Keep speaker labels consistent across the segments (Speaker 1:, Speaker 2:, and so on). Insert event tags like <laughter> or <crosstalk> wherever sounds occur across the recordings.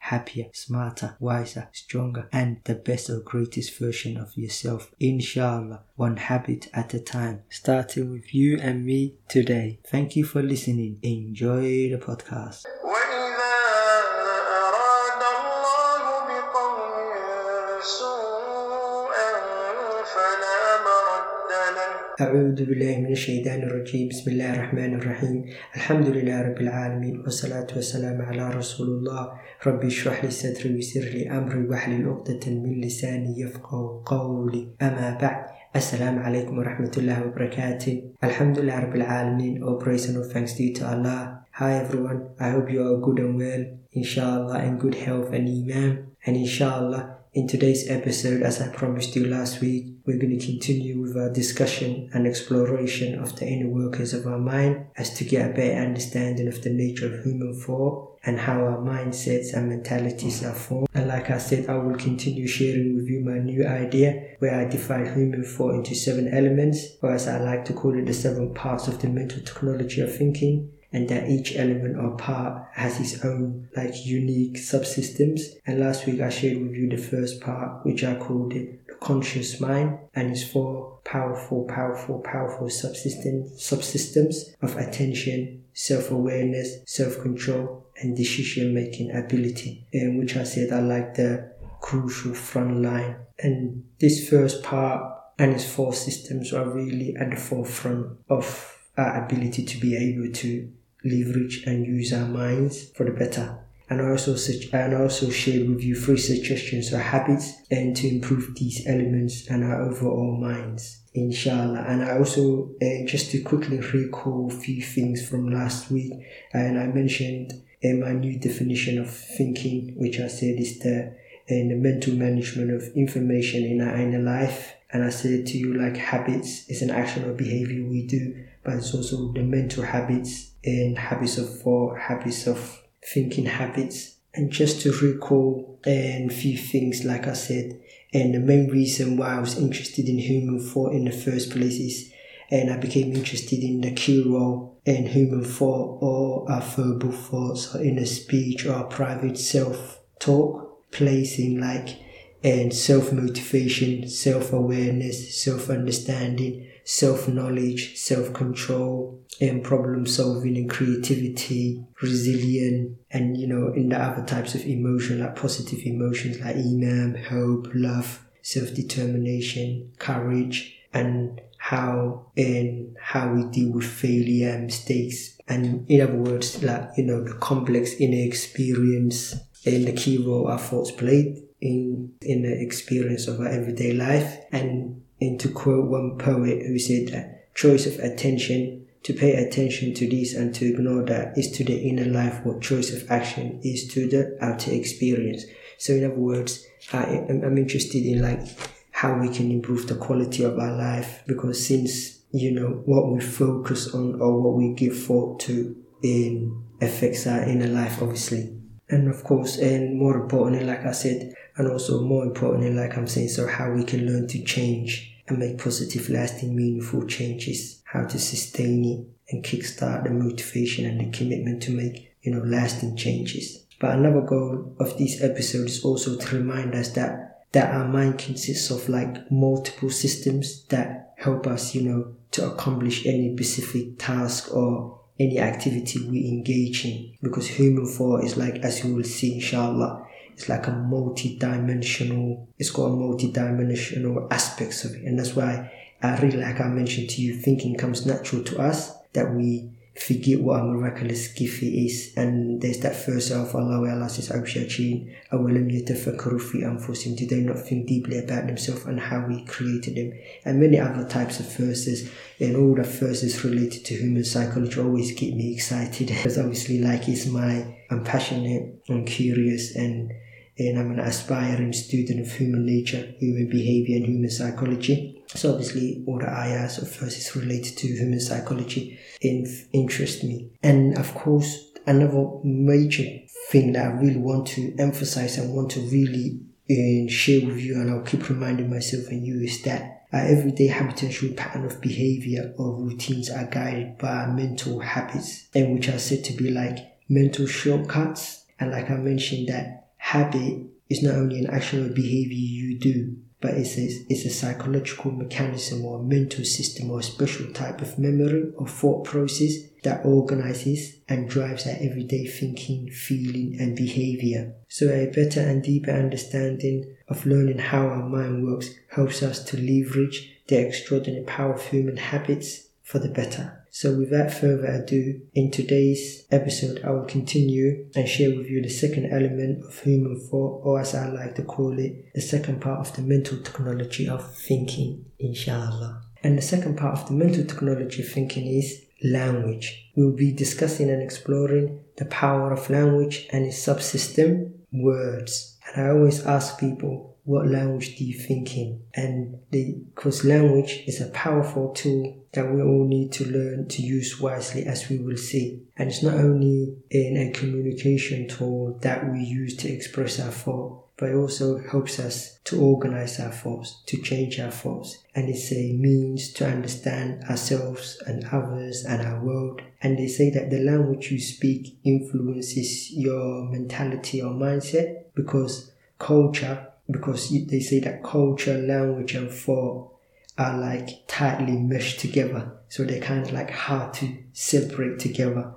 Speaker 1: happier, smarter, wiser, stronger, and the best or greatest version of yourself. Inshallah, one habit at a time, starting with you and me today. Thank you for listening. Enjoy the podcast. acuudu bilahi min ashaydaani rajiim bismi illaahi raxmaan raxiim alxamdu lilahi rabbi alcaalamiin wsalaatu wasalaamu calaa rasuuliillah rabbi ishrax li sadri wisir li amri waxlil uqdatan min lisaani yafqahu qowli amaa bacd assalaamu calaykum waraxmatullaahi wabarakaati alxamdulilah rabbialcaalamiin all praise and all thanks due to allah. Hi everyone. I hope you are good and well. Insha allah and good health and imaan and insha allah in today's episode, as I promised you last week, we're going to continue with our discussion and exploration of the inner workings of our mind as to get a better understanding of the nature of human thought and how our mindsets and mentalities are formed. And like I said, I will continue sharing with you my new idea where I divide human thought into seven elements, or as I like to call it, the seven parts of the mental technology of thinking and that each element or part has its own like unique subsystems. And last week I shared with you the first part, which I called it the conscious mind, and its four powerful, powerful, powerful subsystems subsystems of attention, self-awareness, self-control, and decision-making ability. And which I said I like the crucial front line. And this first part and its four systems are really at the forefront of our ability to be able to leverage and use our minds for the better. And also such and also shared with you three suggestions or habits and to improve these elements and our overall minds. Inshallah. And I also uh, just to quickly recall a few things from last week, and I mentioned uh, my new definition of thinking, which I said is the and the mental management of information in our inner life. And I said to you, like habits is an action or behavior we do, but it's also the mental habits and habits of thought, habits of thinking habits. And just to recall and few things, like I said, and the main reason why I was interested in human thought in the first place is, and I became interested in the key role in human thought or our verbal thoughts or inner speech or private self talk plays in like and self motivation, self awareness, self understanding, self knowledge, self control, and problem solving and creativity, resilient, and you know, in the other types of emotion like positive emotions like iman, hope, love, self determination, courage, and how and how we deal with failure and mistakes. And in other words, like you know, the complex inner experience and the key role our thoughts played in in the experience of our everyday life and and to quote one poet who said that choice of attention, to pay attention to this and to ignore that is to the inner life what choice of action is to the outer experience. So in other words, I, I'm interested in like how we can improve the quality of our life because since you know what we focus on or what we give thought to in affects our inner life obviously and of course and more importantly like i said and also more importantly like i'm saying so how we can learn to change and make positive, lasting, meaningful changes, how to sustain it and kickstart the motivation and the commitment to make, you know, lasting changes. But another goal of this episode is also to remind us that that our mind consists of like multiple systems that help us, you know, to accomplish any specific task or any activity we engage in. Because human thought is like, as you will see, inshallah, it's like a multi-dimensional it's got a multi-dimensional aspects of it. And that's why i really like i mentioned to you thinking comes natural to us that we forget what a miraculous gift it is. And there's that verse of Allah where Allah says, Awshachin, awalam yatafakkaru fi anfusim. Did they not think deeply about themselves and how we created them? And many other types of verses. And all the verses related to human psychology always get me excited. <laughs> because obviously like it's my, I'm passionate, I'm curious and and I'm an aspiring student of human nature, human behavior, and human psychology. So obviously, all the ayahs of verses related to human psychology interest me. And of course, another major thing that I really want to emphasize and want to really uh, share with you, and I'll keep reminding myself and you, is that our everyday habitual pattern of behavior or routines are guided by mental habits, and which are said to be like mental shortcuts. And like I mentioned, that habit is not only an action or behavior you do, but it's a, it's a psychological mechanism or mental system or a special type of memory or thought process that organizes and drives our everyday thinking, feeling, and behavior. So, a better and deeper understanding of learning how our mind works helps us to leverage the extraordinary power of human habits for the better. So, without further ado, in today's episode, I will continue and share with you the second element of human thought, or as I like to call it, the second part of the mental technology of thinking, inshallah. And the second part of the mental technology of thinking is language. We'll be discussing and exploring the power of language and its subsystem, words. And I always ask people, what language do you think in? And because language is a powerful tool that we all need to learn to use wisely as we will see. And it's not only in a communication tool that we use to express our thought, but it also helps us to organize our thoughts, to change our thoughts. And it's a means to understand ourselves and others and our world. And they say that the language you speak influences your mentality or mindset because culture because they say that culture, language, and thought are like tightly meshed together. So they're kind of like hard to separate together.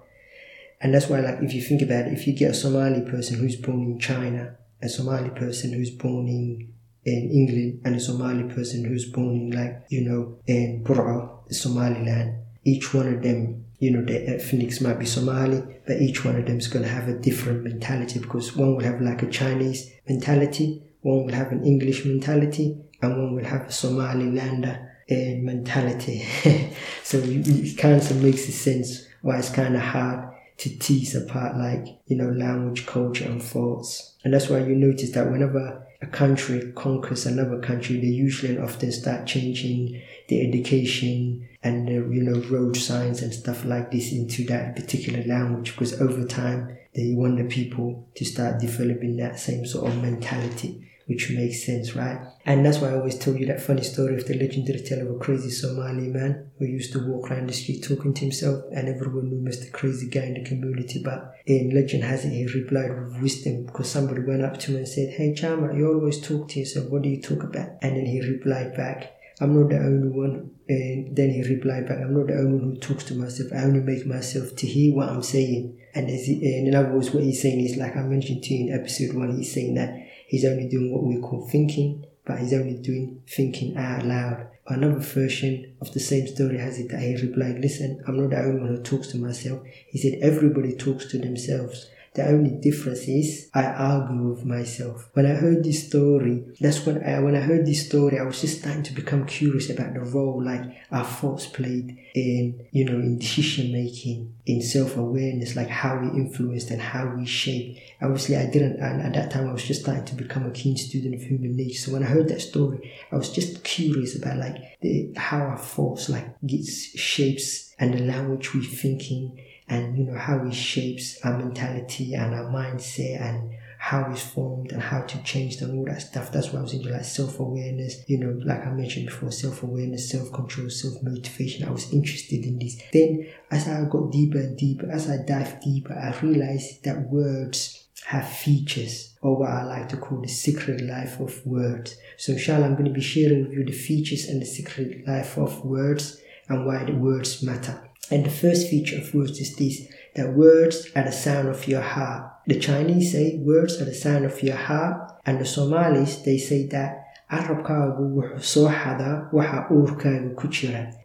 Speaker 1: And that's why, like, if you think about it, if you get a Somali person who's born in China, a Somali person who's born in in England, and a Somali person who's born in, like, you know, in Burra, Somaliland, each one of them you know, the ethnics might be Somali, but each one of them is going to have a different mentality because one will have like a Chinese mentality, one will have an English mentality and one will have a Somalilander uh, mentality. <laughs> so it kind of makes sense why it's kind of hard to tease apart like, you know, language, culture and thoughts. And that's why you notice that whenever a country conquers another country, they usually and often start changing the education and the, you know, road signs and stuff like this into that particular language because over time they want the people to start developing that same sort of mentality which makes sense, right? And that's why I always tell you that funny story of the legendary tale of a crazy Somali man who used to walk around the street talking to himself, and everyone knew Mr. Crazy Guy in the community. But in legend has it, he replied with wisdom because somebody went up to him and said, Hey, Chama, you always talk to yourself. What do you talk about? And then he replied back, I'm not the only one. And then he replied back, I'm not the only one who talks to myself. I only make myself to hear what I'm saying. And, as he, and in other words, what he's saying is like I mentioned to you in episode one, he's saying that he's only doing what we call thinking, but he's only doing thinking out loud. Another version of the same story has it that he replied, Listen, I'm not the only one who talks to myself. He said, Everybody talks to themselves. The only difference is I argue with myself. When I heard this story, that's when I when I heard this story, I was just starting to become curious about the role like our thoughts played in you know in decision making, in self awareness, like how we influenced and how we shape. Obviously, I didn't, and at that time, I was just starting to become a keen student of human nature. So when I heard that story, I was just curious about like the, how our thoughts like gets shapes and the language we're thinking and you know how it shapes our mentality and our mindset and how it's formed and how to change them, all that stuff. That's why I was into like self awareness, you know, like I mentioned before, self awareness, self control, self motivation. I was interested in this. Then, as I got deeper and deeper, as I dive deeper, I realized that words have features or what I like to call the secret life of words. So, inshallah, I'm going to be sharing with you the features and the secret life of words and why the words matter. And the first feature of words is this that words are the sound of your heart. The Chinese say words are the sound of your heart, and the Somalis they say that carabkaagu wuxuu soo xadaa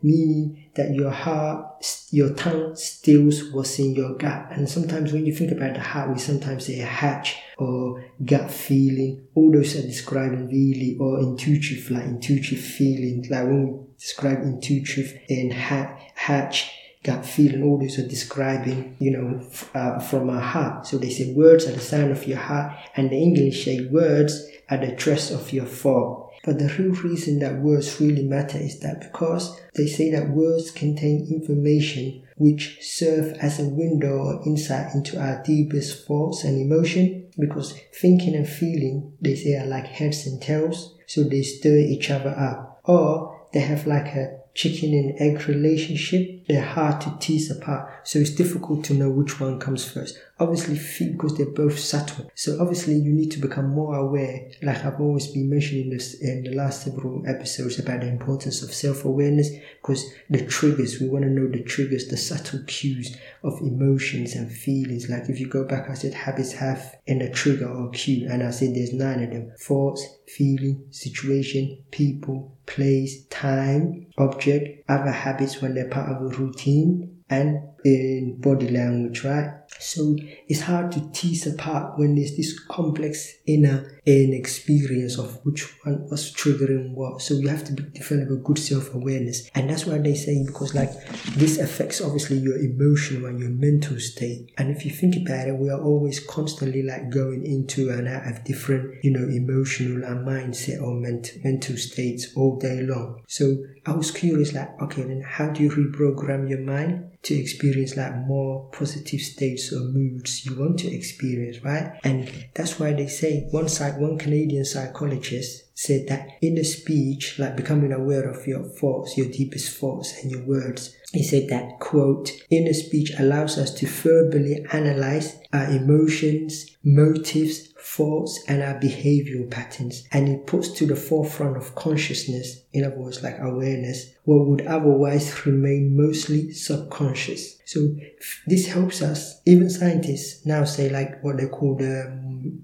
Speaker 1: meaning that your heart your tongue steals what's in your gut. And sometimes when you think about the heart we sometimes say a hatch or gut feeling. All those are describing really or intuitive like intuitive feeling like when we describe intuitive and ha- hatch gut feeling all those are describing you know uh, from our heart. So they say words are the sign of your heart and the english say words are the trace of your thought but the real reason that words really matter is that because they say that words contain information which serve as a window or insight into our deepest thoughts and emotion because thinking and feeling they say are like heads and tails so they stir each other up. Or they have like a chicken and egg relationship, they're hard to tease apart. So it's difficult to know which one comes first. Obviously, feet because they're both subtle. So obviously, you need to become more aware. Like I've always been mentioning this in the last several episodes about the importance of self-awareness because the triggers, we want to know the triggers, the subtle cues of emotions and feelings. Like if you go back, I said habits have in a trigger or cue, and I said there's nine of them: thoughts, feeling, situation, people, place, time, object, other habits when they're part of a routine, and in body language, right? So it's hard to tease apart when there's this complex inner an experience of which one was triggering what. So you have to be, develop a good self awareness, and that's why they say because like this affects obviously your emotional and your mental state. And if you think about it, we are always constantly like going into and out of different you know emotional and mindset or ment- mental states all day long. So I was curious, like okay, then how do you reprogram your mind? to experience like more positive states or moods you want to experience, right? And that's why they say one side, one Canadian psychologist said that in inner speech, like becoming aware of your thoughts, your deepest thoughts and your words, he said that quote inner speech allows us to verbally analyze our emotions motives thoughts and our behavioral patterns and it puts to the forefront of consciousness in other words like awareness what would otherwise remain mostly subconscious. So this helps us even scientists now say like what they call the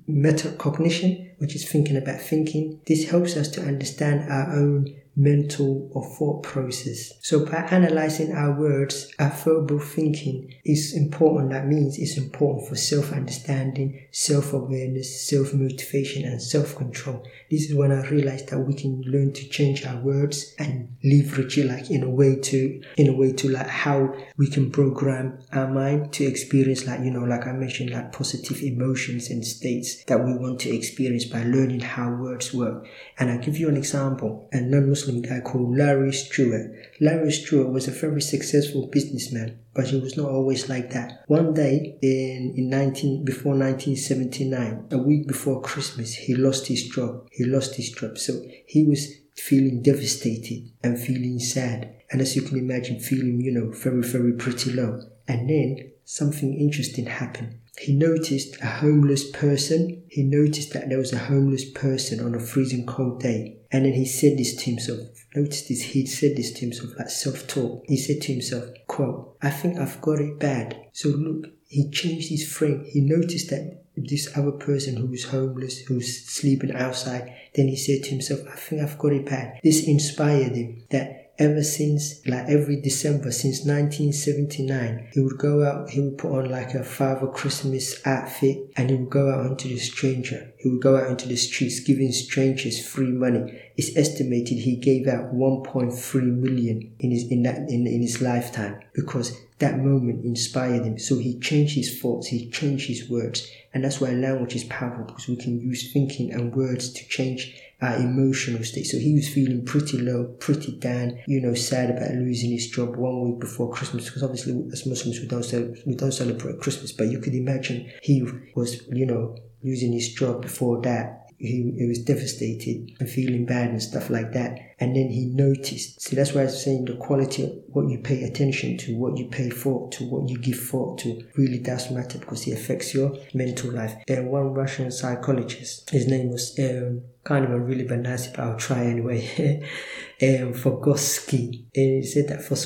Speaker 1: metacognition which is thinking about thinking this helps us to understand our own mental or thought process. So by analyzing our words, our verbal thinking is important. That means it's important for self-understanding, self-awareness, self-motivation and self-control. This is when I realized that we can learn to change our words and leverage it like in a way to in a way to like how we can program our mind to experience like you know like I mentioned like positive emotions and states that we want to experience by learning how words work. And I'll give you an example. A non-Muslim guy called Larry Stewart. Larry Stewart was a very successful businessman but he was not always like that. One day in, in 19, before 1979, a week before Christmas, he lost his job. He lost his job. So he was feeling devastated and feeling sad. And as you can imagine, feeling, you know, very, very pretty low. And then something interesting happened. He noticed a homeless person. He noticed that there was a homeless person on a freezing cold day. And then he said this to himself. Notice this, he said this to himself like self-talk. He said to himself, quote, I think I've got it bad. So look, he changed his frame. He noticed that this other person who was homeless, who was sleeping outside, then he said to himself, I think I've got it bad. This inspired him that ever since like every December since 1979 he would go out he would put on like a Father Christmas outfit and he would go out onto the stranger. He would go out into the streets giving strangers free money. It's estimated he gave out 1.3 million in his in that in, in his lifetime because that moment inspired him. So he changed his thoughts he changed his words. And that's why language is powerful because we can use thinking and words to change our emotional state. So he was feeling pretty low, pretty down, you know, sad about losing his job one week before Christmas. Because obviously, as Muslims, we don't we don't celebrate Christmas. But you could imagine he was, you know, losing his job before that. He, he was devastated and feeling bad and stuff like that. And then he noticed. See, that's why I'm saying the quality of what you pay attention to, what you pay for, to, what you give thought to really does matter because it affects your mental life. And one Russian psychologist, his name was um, can't even really pronounce it, but I'll try anyway. <laughs> um, Vygotsky. And he said that for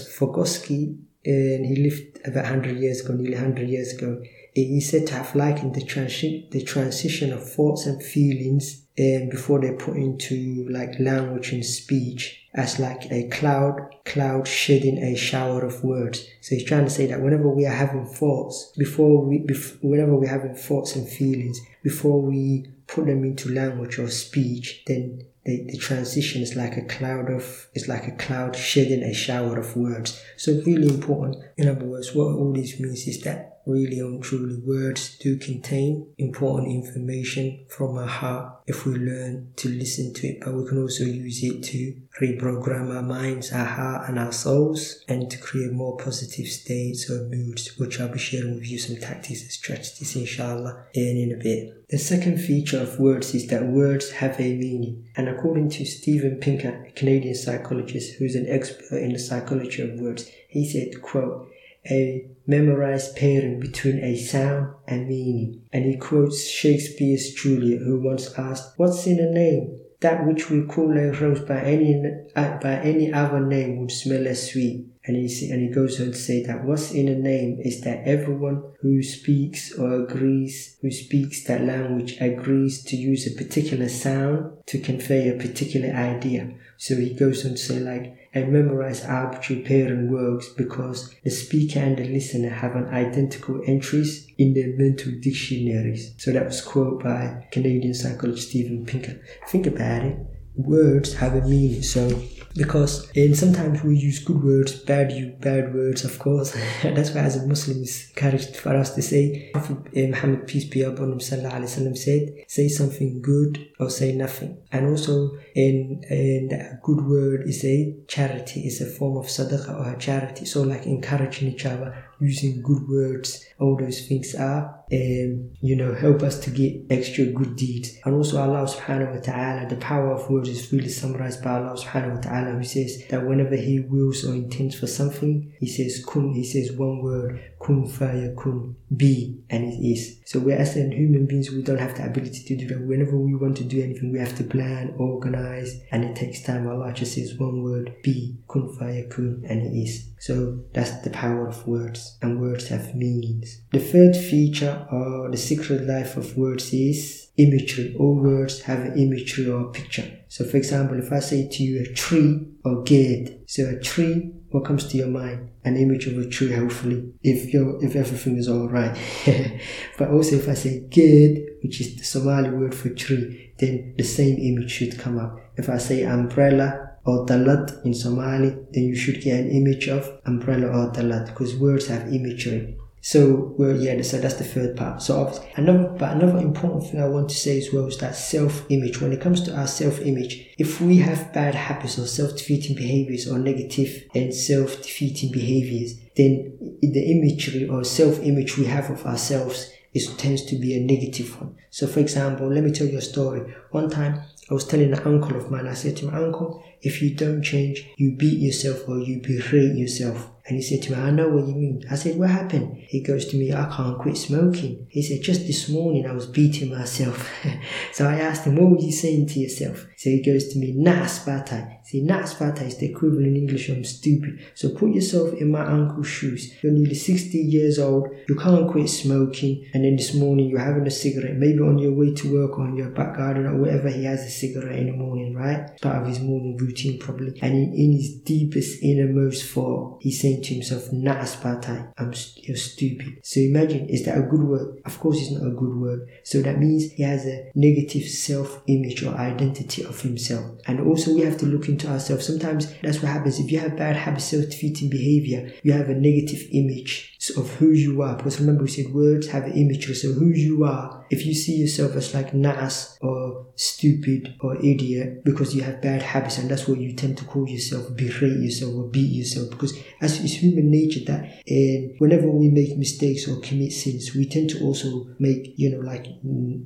Speaker 1: and he lived about 100 years ago, nearly 100 years ago, he said to have likened the, transi- the transition of thoughts and feelings um, before they put into like language and speech as like a cloud cloud shedding a shower of words. So he's trying to say that whenever we are having thoughts before we bef- whenever we're having thoughts and feelings before we put them into language or speech then the, the transition is like a cloud of it's like a cloud shedding a shower of words. So really important. In other words what all this means is that really and truly words do contain important information from our heart if we learn to listen to it. But we can also use it to reprogram our minds our heart and our souls and to create more positive states or moods which i'll be sharing with you some tactics and strategies inshallah in, in a bit. The second feature of words is that words have a meaning. And according to Steven Pinker a canadian psychologist who's an expert in the psychology of words he said quote a memorized pairing between a sound and meaning. And he quotes Shakespeare's Julia, who once asked, What's in a name? That which we call a rose by any uh, by any other name would smell as sweet. And he, and he goes on to say that what's in a name is that everyone who speaks or agrees, who speaks that language, agrees to use a particular sound to convey a particular idea. So he goes on to say like, and memorize arbitrary pairing words because the speaker and the listener have an identical entries in their mental dictionaries. So that was quote by Canadian psychologist Steven Pinker. Think about it. Words have a meaning. So because and sometimes we use good words, bad you bad words, of course. <laughs> That's why as a Muslim it's encouraged for us to say Muhammad peace be upon him sallallahu said, say something good or say nothing. And also in in a good word is a charity, is a form of sadaqah or charity. So like encouraging each other using good words, all those things are, um, you know, help us to get extra good deeds. And also Allah subhanahu wa ta'ala, the power of words is really summarized by Allah subhanahu wa ta'ala who says that whenever he wills or intends for something, he says kun, he says one word, kun fayakun, be, and it is. So we as human beings, we don't have the ability to do that. Whenever we want to do anything, we have to plan, organize, and it takes time. Allah just says one word, be, kun fayakun, and it is. So that's the power of words, and words have meanings. The third feature or the secret life of words is imagery. All words have an imagery or picture. So, for example, if I say to you a tree or gate, so a tree, what comes to your mind? An image of a tree, hopefully, if you if everything is all right. <laughs> but also, if I say gate, which is the Somali word for tree, then the same image should come up. If I say umbrella, or talat in Somali, then you should get an image of umbrella or talat because words have imagery. So well, yeah, so that's the third part. So another, but another important thing I want to say as well is that self-image. When it comes to our self-image, if we have bad habits or self-defeating behaviors or negative and self-defeating behaviors, then the imagery or self-image we have of ourselves is tends to be a negative one. So, for example, let me tell you a story. One time, I was telling an uncle of mine. I said to my uncle, if you don't change, you beat yourself or you berate yourself. And he said to me, I know what you mean. I said, what happened? He goes to me, I can't quit smoking. He said, just this morning I was beating myself. <laughs> so I asked him, what were you saying to yourself? So he goes to me, Naspatai. See, Naspatai is the equivalent in English I'm stupid. So put yourself in my uncle's shoes. You're nearly 60 years old. You can't quit smoking. And then this morning you're having a cigarette, maybe on your way to work or on your back garden or wherever he has a cigarette in the morning, right? Part of his morning routine probably. And in, in his deepest, innermost thought, he's saying to himself, Naspatai, I'm st- you're stupid. So imagine, is that a good word? Of course it's not a good word. So that means he has a negative self-image or identity of himself. And also we have to look into ourselves. Sometimes that's what happens. If you have bad habits, self-defeating behavior, you have a negative image of who you are. Because remember we said words have an image. So who you are, if you see yourself as like nas or stupid or idiot because you have bad habits and that's what you tend to call yourself, berate yourself or beat yourself because as it's human nature that and whenever we make mistakes or commit sins, we tend to also make, you know, like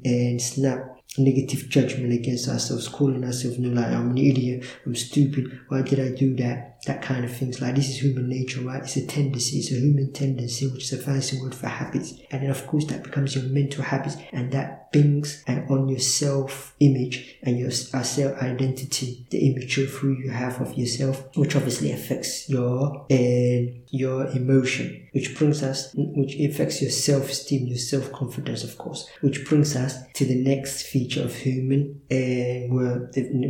Speaker 1: and snap negative judgment against ourselves, calling ourselves, know, like, I'm an idiot, I'm stupid, why did I do that? That kind of things. Like this is human nature, right? It's a tendency, it's a human tendency, which is a fancy word for habits. And then of course that becomes your mental habits and that brings and on your self image and your uh, self identity, the image of who you have of yourself, which obviously affects your and uh, your emotion, which brings us, which affects your self esteem, your self confidence, of course, which brings us to the next feature of human, uh,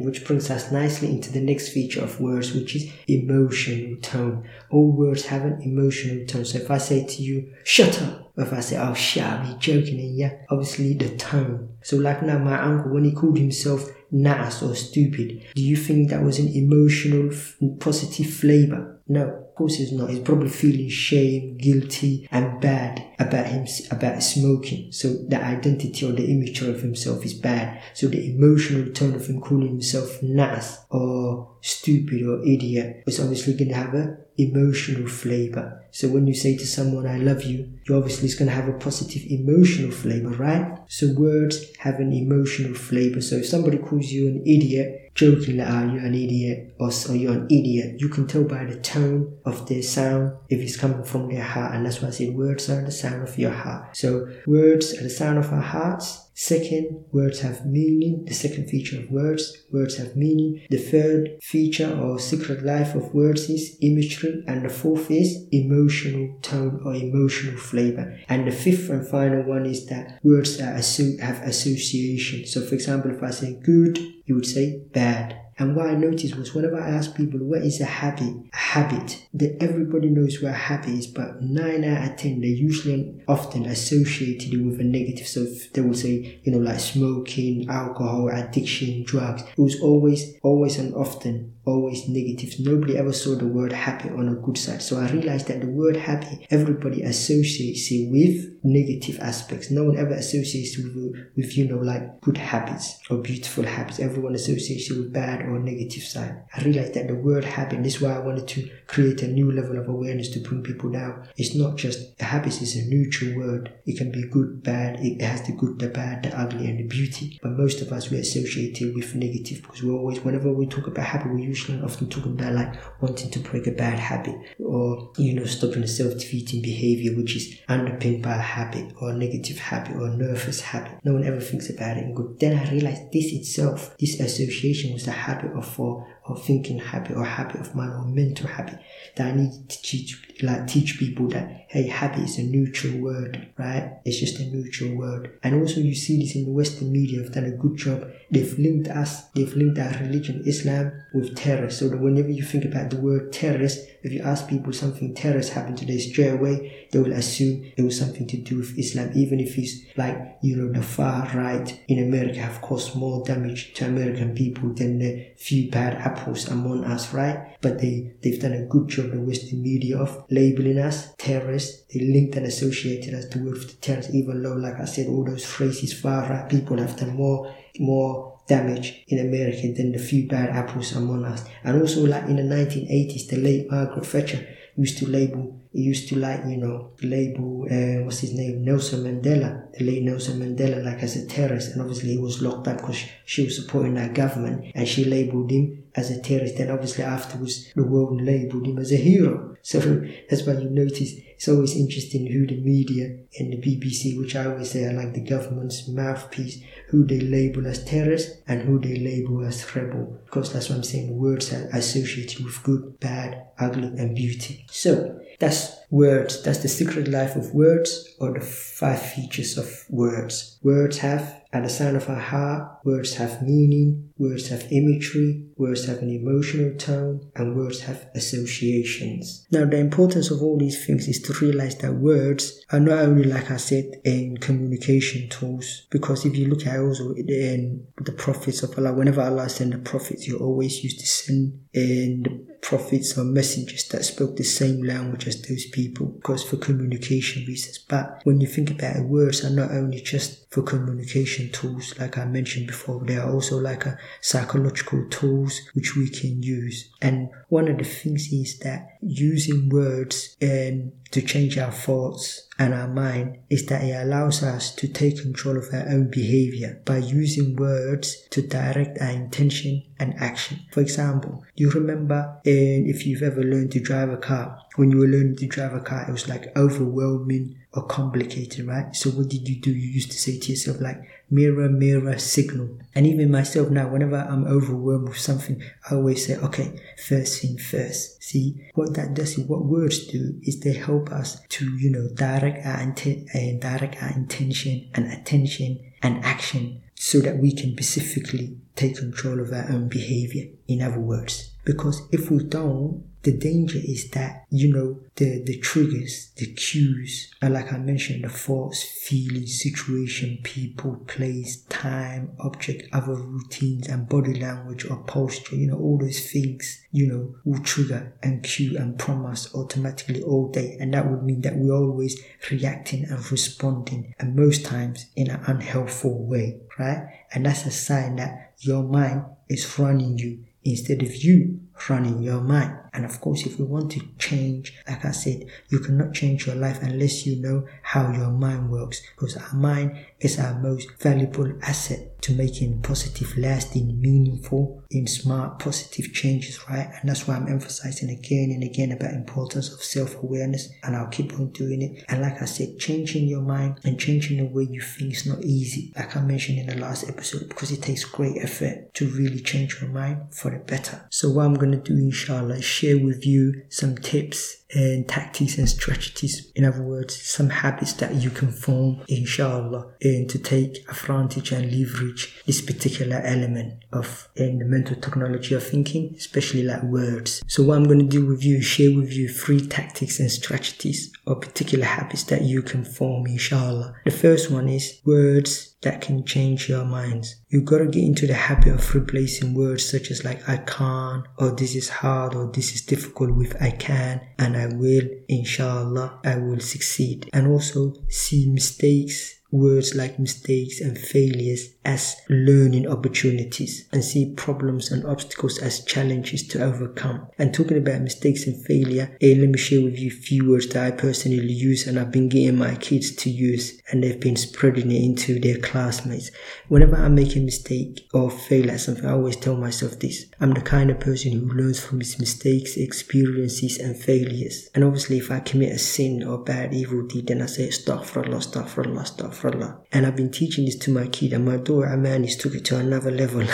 Speaker 1: which brings us nicely into the next feature of words, which is emotional tone. All words have an emotional tone. So if I say to you, shut up, if I say, oh, shut up, you're joking, and yeah, obviously the tone. So like now, my uncle, when he called himself nass or stupid, do you think that was an emotional, positive flavor? No, of course he's not. He's probably feeling shame, guilty, and bad about him about smoking. So the identity or the image of himself is bad. So the emotional tone of him calling himself nass or stupid or idiot is obviously going to have a emotional flavor. So when you say to someone, I love you, you obviously is going to have a positive emotional flavor, right? So words have an emotional flavor. So if somebody calls you an idiot, joking like, oh, ah, you're an idiot or, or oh, you're an idiot. You can tell by the tone of their sound if it's coming from their heart. And that's why I say words are the sound of your heart. So words are the sound of our hearts. Second, words have meaning. The second feature of words, words have meaning. The third feature or secret life of words is imagery. And the fourth is emotional tone or emotional flavor. And the fifth and final one is that words are have association. So for example, if I say good, you would say bad. And what I noticed was whenever I ask people what is a habit, habit, that everybody knows what a habit is, but nine out of ten, they're usually often associated with a negative. So they will say, you know, like smoking, alcohol, addiction, drugs. It was always, always and often always negative. Nobody ever saw the word happy on a good side. So I realized that the word happy, everybody associates it with negative aspects. No one ever associates it with, with, you know, like good habits or beautiful habits. Everyone associates it with bad or negative side. I realized that the word habit, this is why I wanted to create a new level of awareness to bring people down. It's not just, habits is a neutral word. It can be good, bad. It has the good, the bad, the ugly, and the beauty. But most of us, we associate it with negative because we always, whenever we talk about happy, we usually often talk about like wanting to break a bad habit or, you know, stopping a self-defeating behavior, which is underpinned by a habit or a negative habit or a nervous habit. No one ever thinks about it and good. Then I realized this itself, this association was the habit of for or thinking habit or habit of mine or mental habit that I need to teach like teach people that hey habit is a neutral word, right? It's just a neutral word. And also you see this in the Western media have done a good job. They've linked us, they've linked our religion, Islam, with terrorists. So whenever you think about the word terrorist, if you ask people something terrorist happened today straight away, they will assume it was something to do with Islam, even if it's like, you know, the far right in America have caused more damage to American people than the few bad apples among us, right? But they, they've done a good job, the Western media, of labeling us terrorists. They linked and associated us to with the terrorists, even though, like I said, all those phrases, far right people have done more, more damage in America than the few bad apples among us. And also, like in the 1980s, the late Margaret Thatcher used to label, used to like, you know, label, uh, what's his name, Nelson Mandela, the late Nelson Mandela, like as a terrorist. And obviously he was locked up because she was supporting that government and she labeled him as a terrorist. Then obviously afterwards the world labeled him as a hero. So that's why you notice it's always interesting who the media and the BBC, which I always say are like the government's mouthpiece, who they label as terrorists and who they label as rebel. Because that's what I'm saying, words are associated with good, bad, ugly, and beauty. So that's words. That's the secret life of words or the five features of words. Words have at the sound of heart, words have meaning, words have imagery, words have an emotional tone, and words have associations. Now, the importance of all these things is to realize that words are not only, like I said, in communication tools, because if you look at also in the prophets of Allah, whenever Allah sent the prophets, you always used to send in the prophets or messengers that spoke the same language as those people because for communication reasons. But when you think about it, words are not only just for communication tools, like I mentioned before, they are also like a psychological tools which we can use. And one of the things is that using words and to change our thoughts and our mind is that it allows us to take control of our own behavior by using words to direct our intention and action. For example, you remember and if you've ever learned to drive a car, when you were learning to drive a car, it was like overwhelming or complicated, right? So what did you do? You used to say to yourself like, mirror, mirror, signal. And even myself now, whenever I'm overwhelmed with something, I always say, okay, first thing first. See, what that does what words do is they help us to, you know, direct our intent uh, direct our intention and attention and action so that we can specifically take control of our own behavior. In other words, because if we don't, the danger is that, you know, the, the triggers, the cues, and like I mentioned, the thoughts, feeling, situation, people, place, time, object, other routines, and body language or posture, you know, all those things, you know, will trigger and cue and prompt us automatically all day. And that would mean that we're always reacting and responding, and most times in an unhelpful way, right? And that's a sign that your mind is running you instead of you running your mind. And of course, if you want to change, like I said, you cannot change your life unless you know how your mind works because our mind is our most valuable asset to making positive, lasting, meaningful, in smart, positive changes, right? And that's why I'm emphasizing again and again about importance of self-awareness and I'll keep on doing it. And like I said, changing your mind and changing the way you think is not easy, like I mentioned in the last episode, because it takes great effort to really change your mind for the better. So what I'm going to do, inshallah, is share with you some tips and tactics and strategies. In other words, some habits that you can form, inshallah, and to take advantage and leverage this particular element of in the mental technology of thinking, especially like words. So what I'm going to do with you is share with you three tactics and strategies or particular habits that you can form, inshallah. The first one is words that can change your minds. You gotta get into the habit of replacing words such as like I can't, or this is hard, or this is difficult with I can, and I will, inshallah, I will succeed. And also see mistakes words like mistakes and failures as learning opportunities and see problems and obstacles as challenges to overcome. And talking about mistakes and failure, eh, let me share with you a few words that I personally use and I've been getting my kids to use and they've been spreading it into their classmates. Whenever I make a mistake or fail at something, I always tell myself this. I'm the kind of person who learns from his mistakes, experiences and failures. And obviously if I commit a sin or bad evil deed, then I say, astaghfirullah, astaghfirullah, astaghfirullah and I've been teaching this to my kid, and my daughter Amanis took it to another level.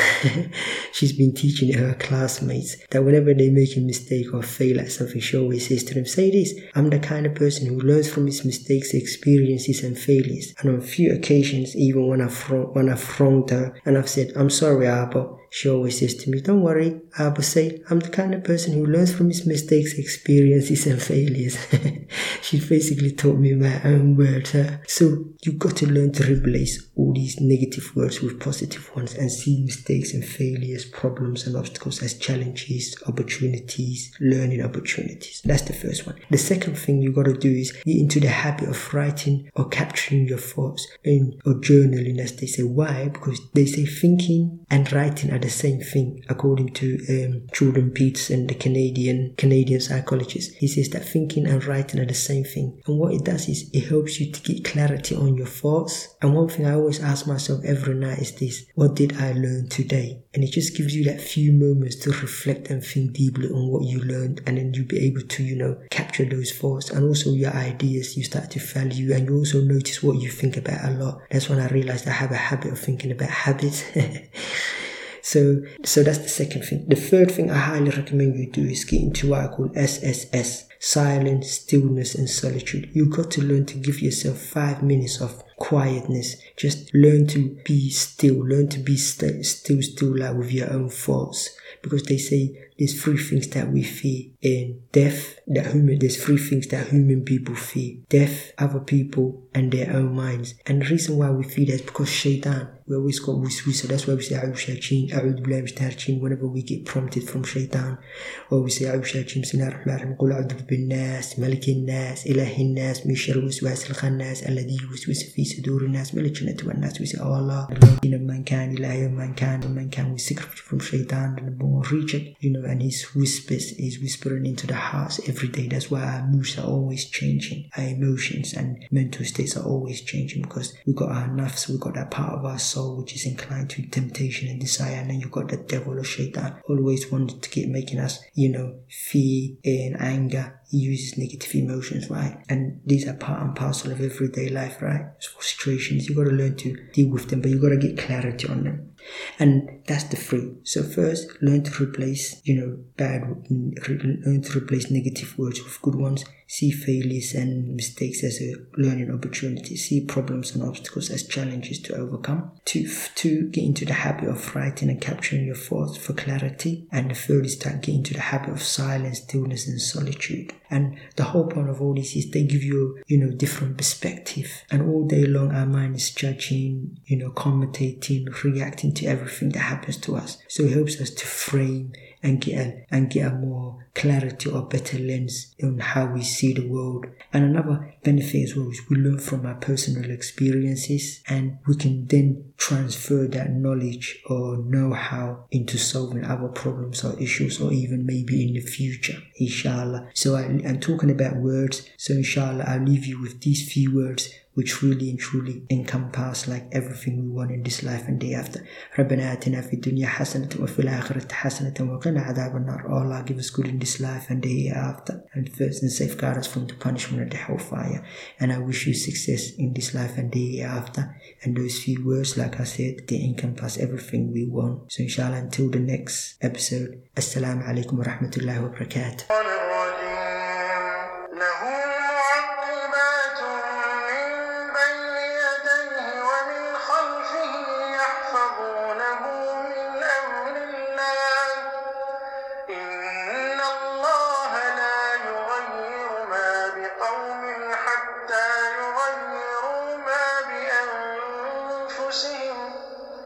Speaker 1: <laughs> She's been teaching her classmates that whenever they make a mistake or fail at something, she always says to them, Say this, I'm the kind of person who learns from his mistakes, experiences, and failures. And on a few occasions, even when I've, when I've wronged her and I've said, I'm sorry, Abba, she always says to me, Don't worry, Abba say, I'm the kind of person who learns from his mistakes, experiences, and failures. <laughs> <laughs> she basically taught me my own words. Huh? So you got to learn to replace all these negative words with positive ones and see mistakes and failures, problems and obstacles as challenges, opportunities, learning opportunities. That's the first one. The second thing you got to do is get into the habit of writing or capturing your thoughts in or journaling, as they say. Why? Because they say thinking and writing are the same thing, according to um, Jordan Peterson, the Canadian Canadian psychologist. He says that thinking and writing the same thing, and what it does is it helps you to get clarity on your thoughts. And one thing I always ask myself every night is this: What did I learn today? And it just gives you that few moments to reflect and think deeply on what you learned, and then you'll be able to, you know, capture those thoughts and also your ideas. You start to value, and you also notice what you think about a lot. That's when I realized I have a habit of thinking about habits. <laughs> So, so that's the second thing. The third thing I highly recommend you do is get into what I call SSS, silence, stillness, and solitude. You got to learn to give yourself five minutes of quietness. Just learn to be still. Learn to be st- still, still, like with your own thoughts. Because they say there's three things that we fear in death. That human, there's three things that human people fear: death, other people, and their own minds. And the reason why we fear that is because Shaitan. We always call wiswisa. That's why we say Ayub Shachin, Ayub Blam Shtarchin. Whenever we get prompted from Shaitan, or we say Ayub Shachin, Bismillah ar-Rahman ar-Rahim, Qul a'udhu bin nas, Malik nas, Ilahi nas, Mishar wiswas al-Khannas, Alladhi yuswis fi صدور الناس من الجنة والناس we say oh Allah you know mankind إله mankind mankind we seek from shaitan the number one reject you know and his whispers is whispering into the hearts every day that's why our moods are always changing our emotions and mental states are always changing because we got our nafs we got that part of our soul which is inclined to temptation and desire and then you got the devil or shaitan always wanted to keep making us you know fear and anger he uses negative emotions, right? And these are part and parcel of everyday life, right? Frustrations, you gotta learn to deal with them, but you gotta get clarity on them. And that's the free. So first, learn to replace, you know, bad, learn to replace negative words with good ones. See failures and mistakes as a learning opportunity. See problems and obstacles as challenges to overcome. To, to get into the habit of writing and capturing your thoughts for clarity. And the third is to get into the habit of silence, stillness, and solitude. And the whole point of all this is they give you, you know, different perspective. And all day long, our mind is judging, you know, commentating, reacting to everything that happens to us. So it helps us to frame and get a, and get a more clarity or better lens on how we see the world. And another benefit as well is we learn from our personal experiences and we can then transfer that knowledge or know-how into solving other problems or issues or even maybe in the future, inshallah. So I, I'm talking about words. So inshallah, I'll leave you with these few words which really and truly encompass like everything we want in this life and day after. ربنا آتنا في الدنيا حسنة وفي الآخرة حسنة وقنا عذاب النار. Oh Allah, give us good in this life and day after. And first, and safeguard us from the punishment of the hellfire. And I wish you success in this life and day after. And those few words, like I said, they encompass everything we want. So inshallah, until the next episode, Assalamu alaikum wa rahmatullahi wa barakatuh.